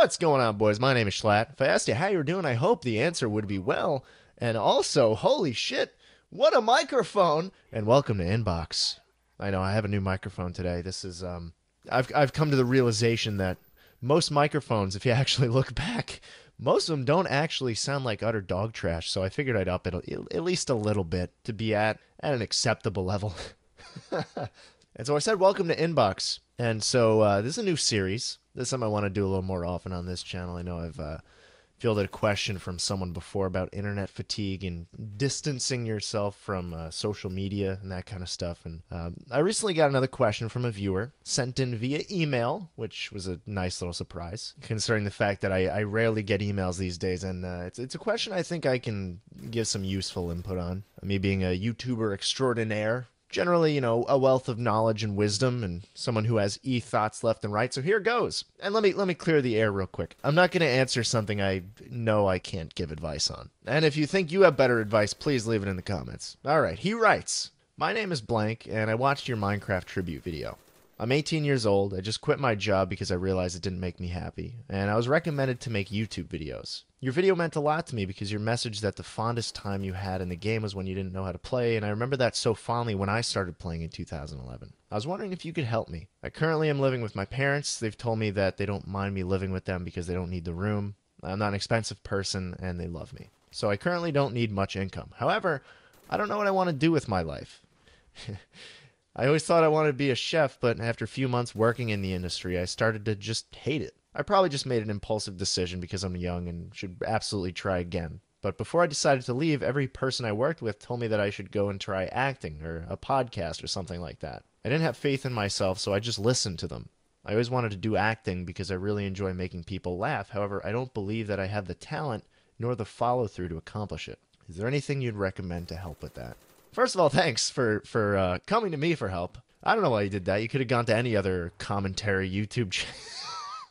What's going on, boys? My name is Schlatt. If I asked you how you're doing, I hope the answer would be well. And also, holy shit, what a microphone! And welcome to Inbox. I know I have a new microphone today. This is um, I've I've come to the realization that most microphones, if you actually look back, most of them don't actually sound like utter dog trash. So I figured I'd up it at least a little bit to be at at an acceptable level. and so I said, "Welcome to Inbox." And so uh, this is a new series. This is something I want to do a little more often on this channel. I know I've uh, fielded a question from someone before about internet fatigue and distancing yourself from uh, social media and that kind of stuff. And um, I recently got another question from a viewer sent in via email, which was a nice little surprise, considering the fact that I, I rarely get emails these days. And uh, it's, it's a question I think I can give some useful input on. Me being a YouTuber extraordinaire, generally, you know, a wealth of knowledge and wisdom and someone who has e thoughts left and right. So here goes. And let me let me clear the air real quick. I'm not going to answer something I know I can't give advice on. And if you think you have better advice, please leave it in the comments. All right, he writes, "My name is blank and I watched your Minecraft tribute video. I'm 18 years old. I just quit my job because I realized it didn't make me happy, and I was recommended to make YouTube videos. Your video meant a lot to me because your message that the fondest time you had in the game was when you didn't know how to play, and I remember that so fondly when I started playing in 2011. I was wondering if you could help me. I currently am living with my parents. They've told me that they don't mind me living with them because they don't need the room. I'm not an expensive person, and they love me. So I currently don't need much income. However, I don't know what I want to do with my life. I always thought I wanted to be a chef, but after a few months working in the industry, I started to just hate it. I probably just made an impulsive decision because I'm young and should absolutely try again. But before I decided to leave, every person I worked with told me that I should go and try acting or a podcast or something like that. I didn't have faith in myself, so I just listened to them. I always wanted to do acting because I really enjoy making people laugh. However, I don't believe that I have the talent nor the follow through to accomplish it. Is there anything you'd recommend to help with that? First of all, thanks for for uh, coming to me for help. I don't know why you did that. You could have gone to any other commentary YouTube channel.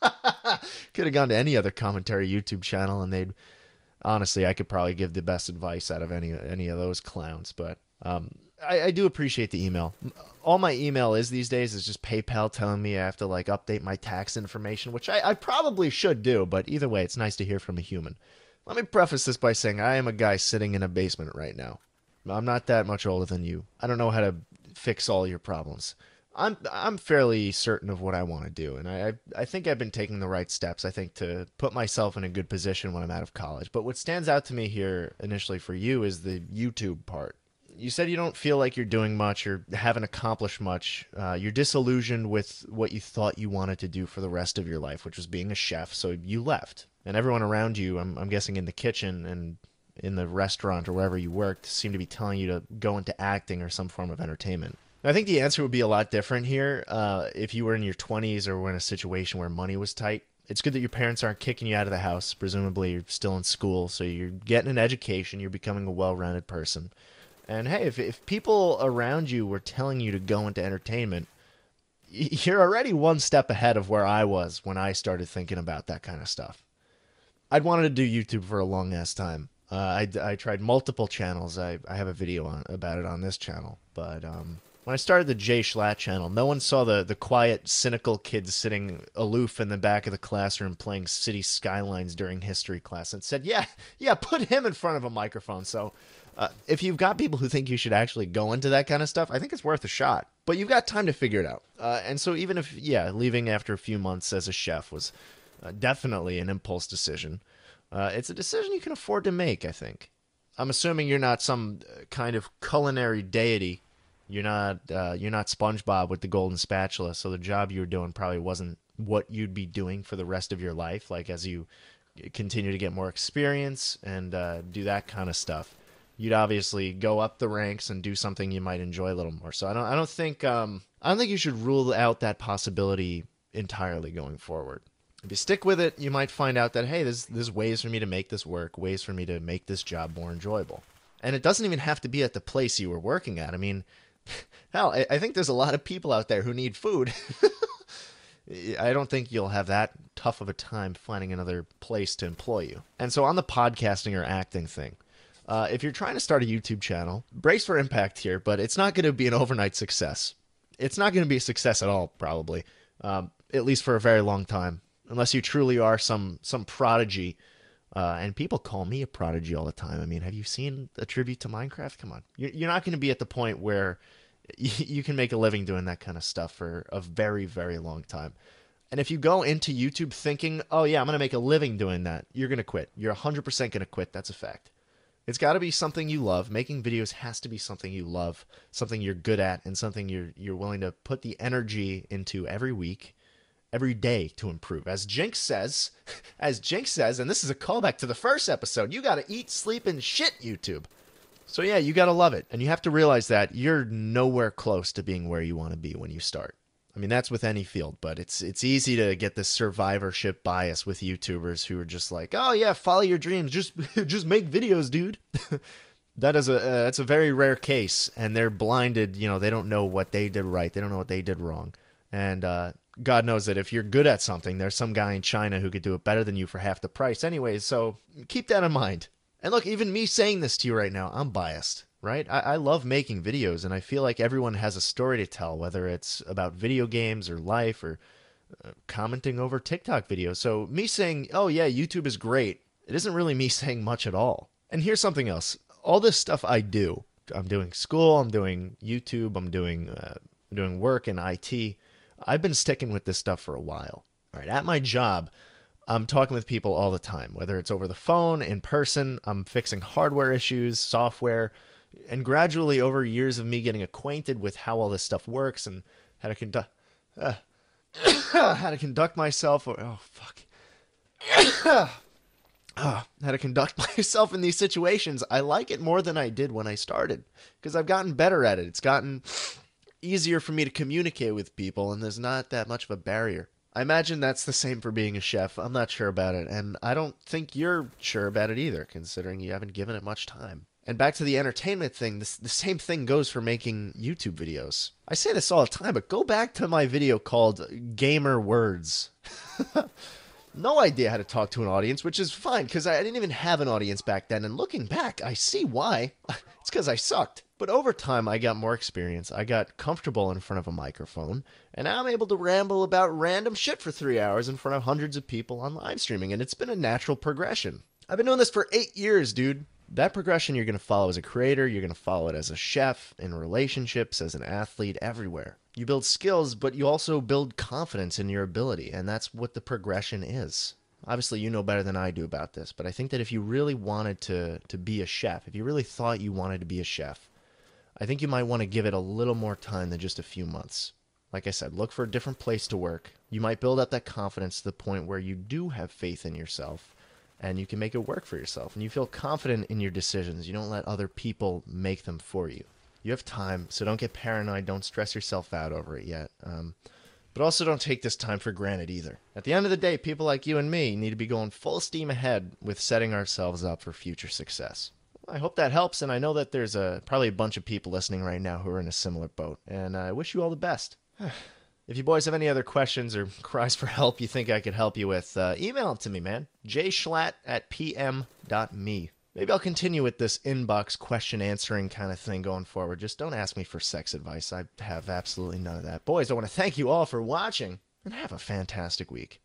could have gone to any other commentary YouTube channel, and they'd honestly, I could probably give the best advice out of any any of those clowns. But um, I, I do appreciate the email. All my email is these days is just PayPal telling me I have to like update my tax information, which I, I probably should do. But either way, it's nice to hear from a human. Let me preface this by saying I am a guy sitting in a basement right now. I'm not that much older than you. I don't know how to fix all your problems. I'm I'm fairly certain of what I want to do, and I I think I've been taking the right steps. I think to put myself in a good position when I'm out of college. But what stands out to me here initially for you is the YouTube part. You said you don't feel like you're doing much or haven't accomplished much. Uh, you're disillusioned with what you thought you wanted to do for the rest of your life, which was being a chef. So you left, and everyone around you, I'm, I'm guessing in the kitchen and in the restaurant or wherever you worked seem to be telling you to go into acting or some form of entertainment. I think the answer would be a lot different here uh, if you were in your 20s or were in a situation where money was tight. It's good that your parents aren't kicking you out of the house. Presumably, you're still in school, so you're getting an education, you're becoming a well rounded person. And hey, if, if people around you were telling you to go into entertainment, you're already one step ahead of where I was when I started thinking about that kind of stuff. I'd wanted to do YouTube for a long ass time. Uh, I, I tried multiple channels. I, I have a video on about it on this channel. But um, when I started the Jay Schlatt channel, no one saw the, the quiet, cynical kids sitting aloof in the back of the classroom playing city skylines during history class and said, yeah, yeah, put him in front of a microphone. So uh, if you've got people who think you should actually go into that kind of stuff, I think it's worth a shot. But you've got time to figure it out. Uh, and so even if, yeah, leaving after a few months as a chef was uh, definitely an impulse decision. Uh, it's a decision you can afford to make, I think. I'm assuming you're not some uh, kind of culinary deity. You're not uh, you're not SpongeBob with the golden spatula, so the job you were doing probably wasn't what you'd be doing for the rest of your life. Like as you continue to get more experience and uh, do that kind of stuff, you'd obviously go up the ranks and do something you might enjoy a little more. So I don't I don't think um, I don't think you should rule out that possibility entirely going forward if you stick with it, you might find out that hey, there's there's ways for me to make this work, ways for me to make this job more enjoyable. And it doesn't even have to be at the place you were working at. I mean, hell, I, I think there's a lot of people out there who need food. I don't think you'll have that tough of a time finding another place to employ you. And so on the podcasting or acting thing, uh, if you're trying to start a YouTube channel, brace for impact here, but it's not going to be an overnight success. It's not going to be a success at all, probably, um, at least for a very long time unless you truly are some some prodigy. Uh, and people call me a prodigy all the time. I mean, have you seen a tribute to Minecraft? Come on, you're, you're not going to be at the point where you, you can make a living doing that kind of stuff for a very very long time. And if you go into YouTube thinking, "Oh yeah, I'm going to make a living doing that," you're going to quit. You're 100% going to quit. That's a fact. It's got to be something you love. Making videos has to be something you love, something you're good at, and something you're you're willing to put the energy into every week, every day to improve. As Jinx says, as Jinx says, and this is a callback to the first episode, you got to eat, sleep, and shit YouTube. So yeah, you got to love it, and you have to realize that you're nowhere close to being where you want to be when you start. I mean, that's with any field, but it's it's easy to get this survivorship bias with YouTubers who are just like, "Oh yeah, follow your dreams, just just make videos, dude." that is a uh, that's a very rare case, and they're blinded. You know, they don't know what they did right, they don't know what they did wrong, and uh, God knows that if you're good at something, there's some guy in China who could do it better than you for half the price, anyways. So keep that in mind. And look, even me saying this to you right now, I'm biased right? I, I, love making videos, and I feel like everyone has a story to tell, whether it's about video games or life or uh, commenting over TikTok videos. So, me saying, oh, yeah, YouTube is great, it isn't really me saying much at all. And here's something else all this stuff I do, I'm doing school, I'm doing YouTube, I'm doing, uh, doing work in IT. I've been sticking with this stuff for a while. All right, at my job, I'm talking with people all the time, whether it's over the phone, in person, I'm fixing hardware issues, software, and gradually over years of me getting acquainted with how all this stuff works and how to conduct uh, how to conduct myself or oh fuck. Uh, how to conduct myself in these situations. I like it more than i did when i started because i've gotten better at it. It's gotten easier for me to communicate with people and there's not that much of a barrier i imagine that's the same for being a chef i'm not sure about it and i don't think you're sure about it either considering you haven't given it much time and back to the entertainment thing, this, the same thing goes for making YouTube videos. I say this all the time, but go back to my video called Gamer Words. no idea how to talk to an audience, which is fine because I didn't even have an audience back then. And looking back, I see why. it's because I sucked. But over time, I got more experience. I got comfortable in front of a microphone, and now I'm able to ramble about random shit for three hours in front of hundreds of people on live streaming, and it's been a natural progression. I've been doing this for eight years, dude that progression you're going to follow as a creator, you're going to follow it as a chef, in relationships, as an athlete, everywhere. You build skills, but you also build confidence in your ability, and that's what the progression is. Obviously, you know better than I do about this, but I think that if you really wanted to to be a chef, if you really thought you wanted to be a chef, I think you might want to give it a little more time than just a few months. Like I said, look for a different place to work. You might build up that confidence to the point where you do have faith in yourself and you can make it work for yourself and you feel confident in your decisions. You don't let other people make them for you. You have time, so don't get paranoid. Don't stress yourself out over it yet. Um, but also don't take this time for granted either. At the end of the day, people like you and me need to be going full steam ahead with setting ourselves up for future success. I hope that helps, and I know that there's a probably a bunch of people listening right now who are in a similar boat, and I wish you all the best. If you boys have any other questions or cries for help you think I could help you with, uh, email it to me, man. jschlatt at pm.me. Maybe I'll continue with this inbox question answering kind of thing going forward. Just don't ask me for sex advice. I have absolutely none of that. Boys, I want to thank you all for watching and have a fantastic week.